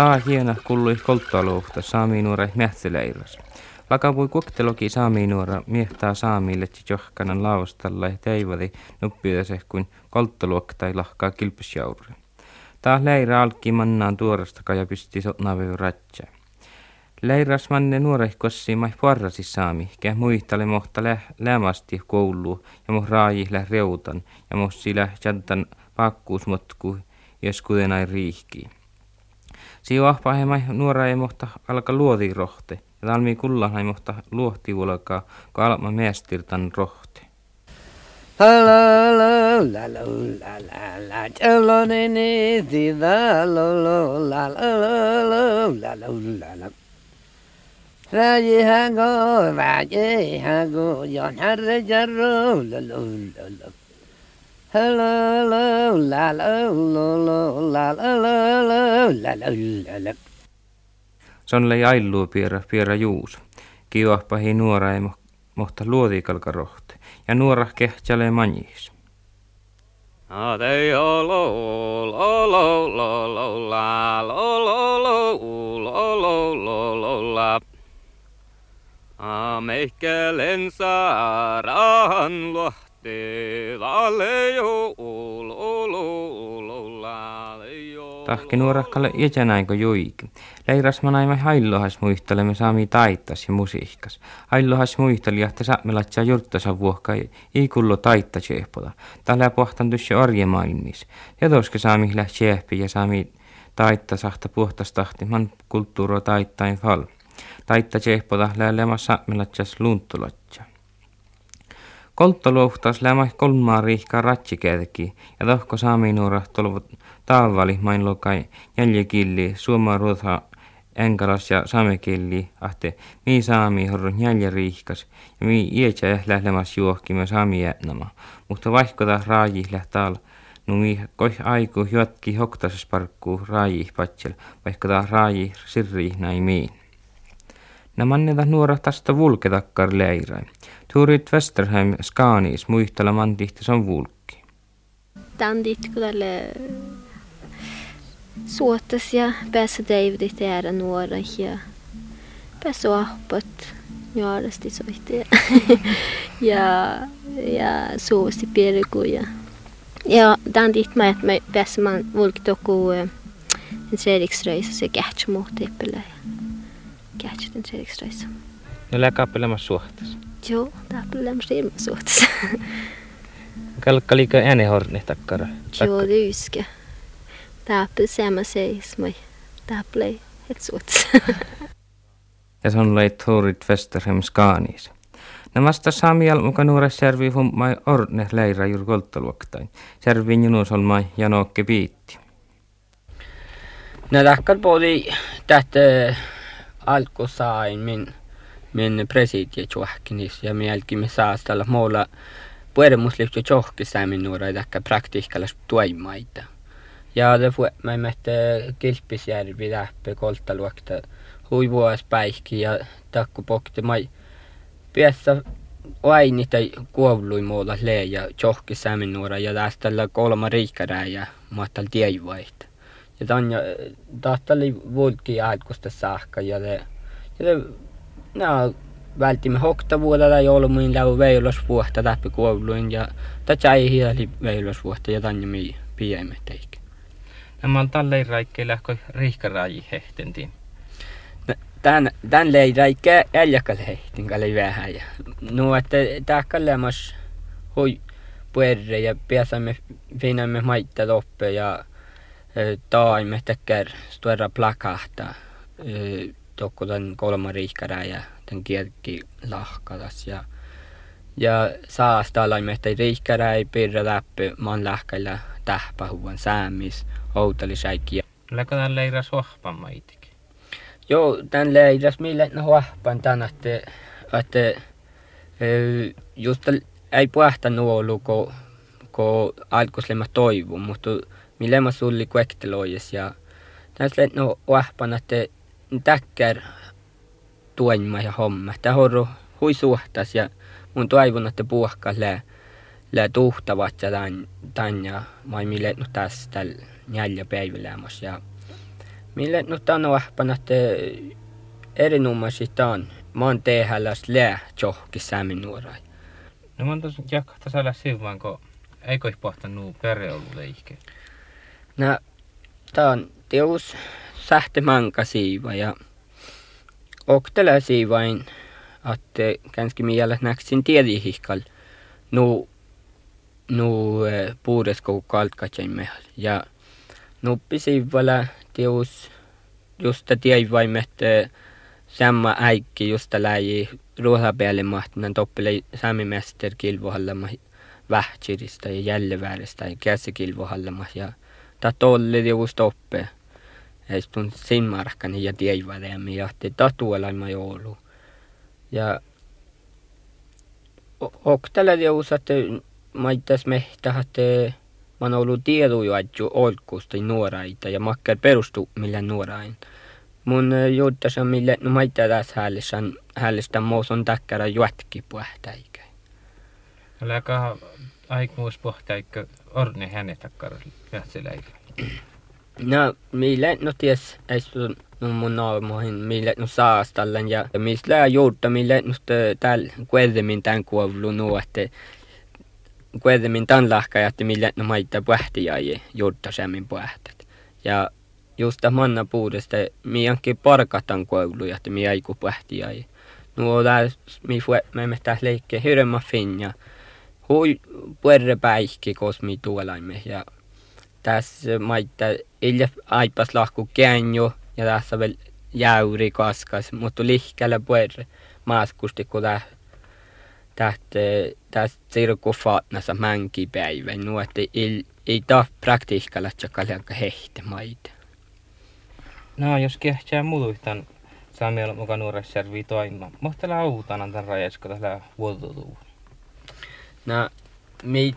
Taa hiena kuului kolttoaluhta saami nuore mähtseleiras. Lakapui kuokteloki saami nuora miehtää saamille johkanan laustalla ja teivadi nuppiudese kuin kolttoluoktai lahkaa kilpysjaurri. Taa leira alki mannaan tuorasta ja pysti sotnaveu ratsa. Leiras manne nuorehkossi mai parrasi saami, kä muihtale mohta lä lämasti koulu ja moh raaji lä reutan ja moh sillä chantan pakkuusmotku, jos kudenai riihkii. Siiva hemai nuora ei mohta alka luoti rohte. Ja talmi kullan ei mohta luohti ulkaa, kun alma miestirtan rohte. راجي هاغو راجي هاغو يون هر جرو لولو لولو Sonle jailluu pierä, pierä juus. Kiuahpahi nuora ei mohta luotikalka rohte. Ja nuora kehtjäle manjis. No tei olo, olo, olo, olo, la, olo, olo, olo, olo, olo, la. Amehkelensä rahan luohtaa. Tahkenuorakkalle jätänäinkö juik. Leirasmanaima haillohas me saami taittas ja musiikkas. Haillohas muisteli, että saamelatsä jurttasa vuokka ei kullo taitta tsehpoda. Tällä pohtan tyssä orjemaailmis. Ja toske saami lähti ja saami taitta sahta man kulttuuro taittain fal. Taitta tsehpoda läälemä saamelatsä luntulatsa. Kolttoluhtas lämä kolmaa riihkaa ratsikätäki ja tohko saami nuora tolvot taavali main lokai jäljekilli suoma ruotha enkalas ja saamekilli ahte mi saami horro jälje riihkas ja mi ietsä lählemas juohkimme saami jätnama. Mutta vaihkota raaji lähtaal no mi aiku jotki hoktasas parkkuu raaji patsel vaihkota raaji sirri näin miin. Nämä nuora tästä vulketakkar leirai. Turit Westerheim Skaanis muihteleman tihtisan vulkki. Tandit kudelle suotas ja päässä Davidit äärä nuoren ja päässä ahpat nuoresti soitti ja, ja suosti pelkuja. Ja tandit mä, että mä päässä man vulkki toku eh, en tredjeksröjsa se kähtsä muhteipelä ja kähtsä en tredjeksröjsa. Ja no läkää pelämässä suohtassa. Joo, tää lämmin silmäsuhteessa. Kalkkaliko äänehorni takkara? Joo, lyskä. Tää samma seis, mutta tää play helt suhteessa. Ja sun leit huurit Westerhem Skaanis. Namasta Samuel muka nuoresjärvi hummai orne leira juur kolttaluoktain. Järvin junus olmai janokke piitti. Nä takkal puoli tähtä alkusain min min presidio tjohkinis ja mielkimme saastalla muulla pueremusliptu tjohkissa min nuora takka praktiikkalas tuimaita. Ja får mig med kilpisjärvi läppe kolttaluokta hui vuos päihki ja takku pokti mai piessä aini tai kuovlui muulla lee ja tjohkissa min nuora ja tästä kolma riikkarää ja maattal tieivaihta. Ja tanja tahtali vuolki aikuista saakka ja det ja det no vältimme hoktavuudella joulumin läu veilasvuotta läpi kouluin ja tätä ei hieli veilasvuotta ja tänne mi piemme teikä. Nämä on tälle raikkeilla kun riihkaraaji hehtentiin. Tän, tän lei räikkä äljakal hehtin kalle vähän ja no että tääkkälle mas hui puerre ja pääsemme finnamme maitta loppe ja taimme tekkär stuera plakahta tokko tän kolma riihkarää ja tän kierki lahkadas ja ja saasta laimme että riihkarää ei pirra läpi man lähkällä tähpähuvan säämis outali säikki. Läkö tän leira suohpan maitikin? Joo, tän leiras mille no huahpan tän, että, että just ei puhta nuolu, kun, kun alkuslemma toivu, mutta millä mä sulli kuekteloijes ja tässä no huahpan, että täkkär tuenma ja homma. Tämä horro hui suhtas ja mun toivon, että puhkas lää, lää tuhtavat ja tän, tän ja mai mille no tässä tällä neljä päivälämmäs ja Mille no tano ahpan, että erinomaisesti on. Mä oon tehälläs lää johki sämin nuorai. No mä oon tos jakahta saada sivuan, kun eikö pohtanut perheoluleike? No, tää on teus sähte manka siiva ja oktele siivain, että känski miele näksin tiedihihkal nu nu puudesko kaltkatjain mehal. Ja nuppi siivala teus just tiedvaim, että samma äikki just läji ruohapealle mahtinan toppele saamimester kilvohallama vähtsiristä ja jälleväärestä ja käsikilvohallama ja ta tolle just oppe. Eistun sinmarkkani ja tiedvareemi ja te tatuelaima joulu. Ja oktele teus, että maittas mehtä, että mä oon ollut tieduju adju olkusta nuoraita ja makkar perustu millä nuorain. Mun juuttasa mille no maittaa taas hällistän, hällistän muuson takkara juotki puhtäikä. Läkä aikuus pohtaikka orne hänet takkara jähtseläikä. No, mille no ties, ei no mun naamoihin, mille no saastallen ja, mistä juutta, mille no täällä kuitenkin tämän kuovlu että kuitenkin tämän lahka, että mille no maittaa puhtiaji juutta semmin puhtat. Ja just manna puudesta, mi anki parkatan kouluja, että mi aiku puhtiaji. Nuo täällä, mi me me täällä leikke hirma finja. Hui puerre päihki, kos mi tuolaimme ja tässä maittaa ille aipas lahku käänjo ja tässä vielä jäyri kaskas, mutta lihkällä puerre maaskusti, kun tää tästä faatnassa mänki päivä, nu että ei, ei praktiikalla tjakalanka hehte maita. No, jos kehtää muluihtan saami olla mukaan nuoressärviä toima. Mohtella autana tämän rajasko tällä vuotutuu? No, mi,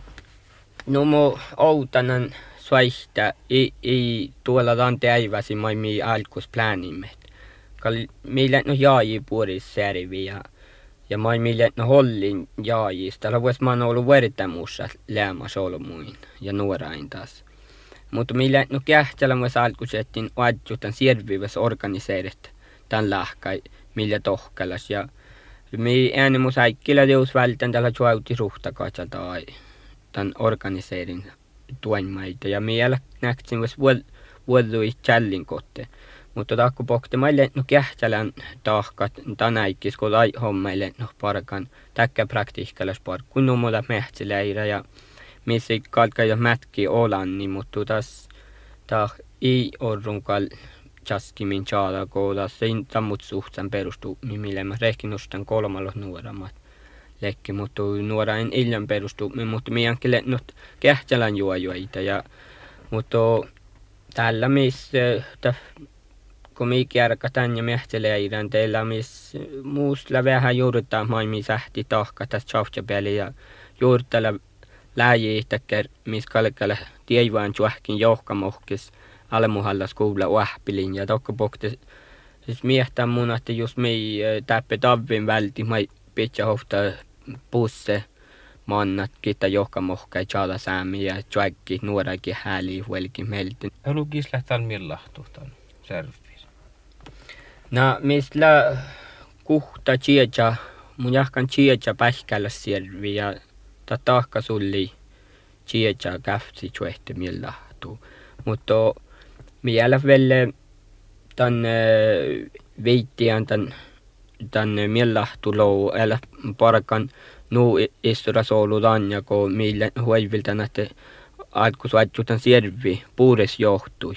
no mo autanan svaihta ei, ei tuolla tante äiväsi mai mi alkus pläänimme. Kal meillä no jaaji puoris särvi ja ja mai mille no hollin jaajista. Vuosi mä oon ollut vertamussa läämä solmuin ja nuorain taas. Mutta millä no kähtälä myös alkusettiin adjutan siervivässä organiseerit tämän lahkai, millä tohkalas. Ja mi ääni mun säikkillä teus vältän tällä juauti ruhtakaatsa tai tämän organiseerin tuenmaita. Ja vielä näksin myös vuodui challin kotte. Mutta takku pokte maille no kähtälän tahkat tänäikis kun lai hommaille no parkan täkkä praktiikkalas par kun no mulla mehtseläirä ja missä kalka ja mätki olan niin mutta taas tah ei orrunkal min chaada kooda sein tammut suhtsan perustu mille mä rehkinustan kolmalla nuoramat lekki mutta nuora en illan perustu mutta miankille nyt kähtälän juojuita ja mutta tällä missä kun mi kärkatän ja mehteleirän teillä miss muusla vähän juurta maimi sähti tahka tästä chavchapeli ja juurtala läjiittäkär miss kalkala tievaan juahkin johkamohkis alemuhallas kuulla uahpilin ja tokko pokte siis miehtää mun että jos mi täppe tavvin välti mai pitää hofta pusse mannat kita johkamohka ja chala säämi ja juakki nuorakin hääli huelki meltin. Elukis lähtää millahtuhtan servi. Na misla kuhta chiacha mun jahkan chiacha pähkällä siervi ja ta tahka sulli chiacha käfti chuehte millahtu. Mutta vielä vielä tän veittiän tän tän millahtu lou älä parkan nu istura soulu tanja ko millä huiviltä näette alkus tämän siervi puures johtui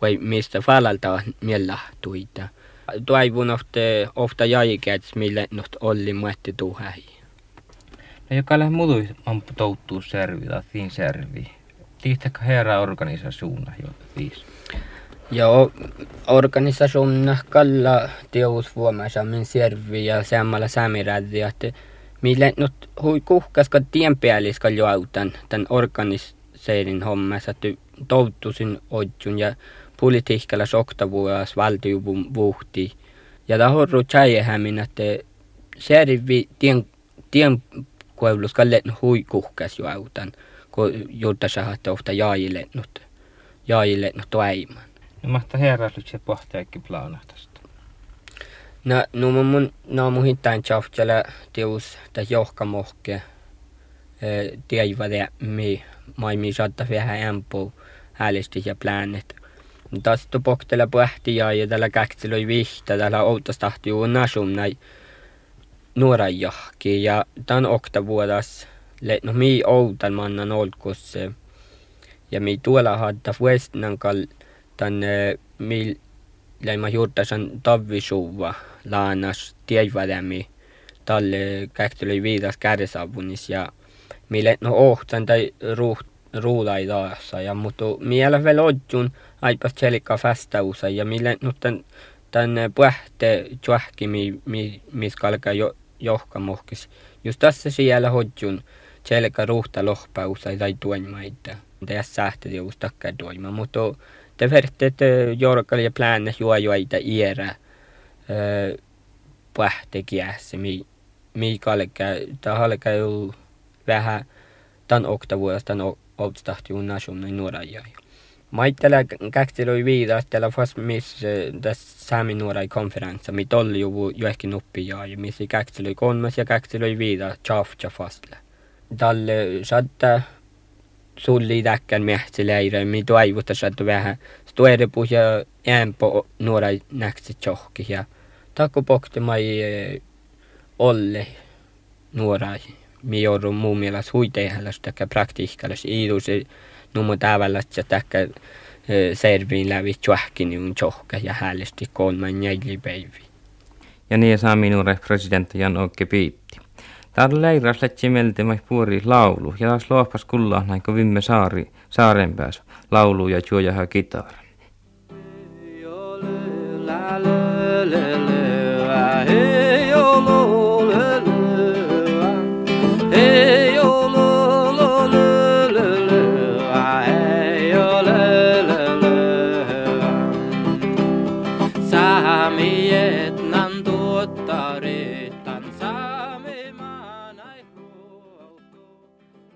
vai mistä falalta millahtuita toivon ofta, ofta jäikäts, millä noht olli muetti tuhäi. No joka lähe mudu touttuu servi tai fin servi. Tiihtäkö herra organisasuunna jo viis? Joo, organisasuunna kalla teus vuomassa min servi ja samalla samiräddi, että millä not hui kuhkaska tien päälliska autan tämän organiseerin hommassa, että touttusin odjun ja politiikkalla soktavuus valtiuvun vuhti. Ja ta horru tjäjehämin, että säärivi tien, tien kuevlus kallet hui kuhkas jo autan, kun juutta sahatte ofta jaajille nyt, jaajille nyt toiman. No mahtaa herraslytse pohtiakin plaanahtasta. No, no mun no mun hintain tjauhtjala teus ta johkamohke tiedä mi mai mi saattaa vähän ämpuu häälesti ja pläänet. Tästä poktella pohti ja ja tällä käksilöi vihta tällä outastahti uun nasum näin nuoran jahki ja tämän oktavuodas le no mi outan mannan olkus ja mi tuolla hadda vuestnan kal tän mi leima juurtasan tavvisuva laanas tiedvadämi talle käktilöi viidas kädesavunis ja mille no ohtan tai ruuht ruulaidaassa ja mutta miellä vielä odjun aipas selika fästausa ja mille no tän tän puhte tjuahki mi mi mis kalka jo johkamohkis just tässä siellä hodjun selkä ruuhta lohpausa tai tuonmaita tässä takka tuima mutta te vertet jorkal ja plänne juojuaita iera puhte kiässä mi mi kalka tahalka jo vähän tan oktavuudesta tan outstahti un nation noin nuorajai. Maittele käkteli viidas tällä fast miss tässä sami nuorai konferenssa mi tolli ju ju ja ja missi käkteli kolmas ja käkteli viidas chafcha fastle. Dalle satta sulli täkkän mehtseläire mi toivuta satta vähän stuerepu ja ämpo nuorai näkse chohki ja takku pokti mai olle nuorai mi joudun muun mielestä huiteihallas taikka praktiikkallas iidusi numu tavallast ja taikka serviin läpi tjuahkin niin tjohka ja häälesti kolman jäili päivi. Ja niin saa minulle presidentti Jan Okke Piitti. Täällä leiras lätsi meltemä puori laulu. Ja taas luopas kulla näin kuin vimme saari, saaren päässä. Laulu ja juojaha kitara. la la la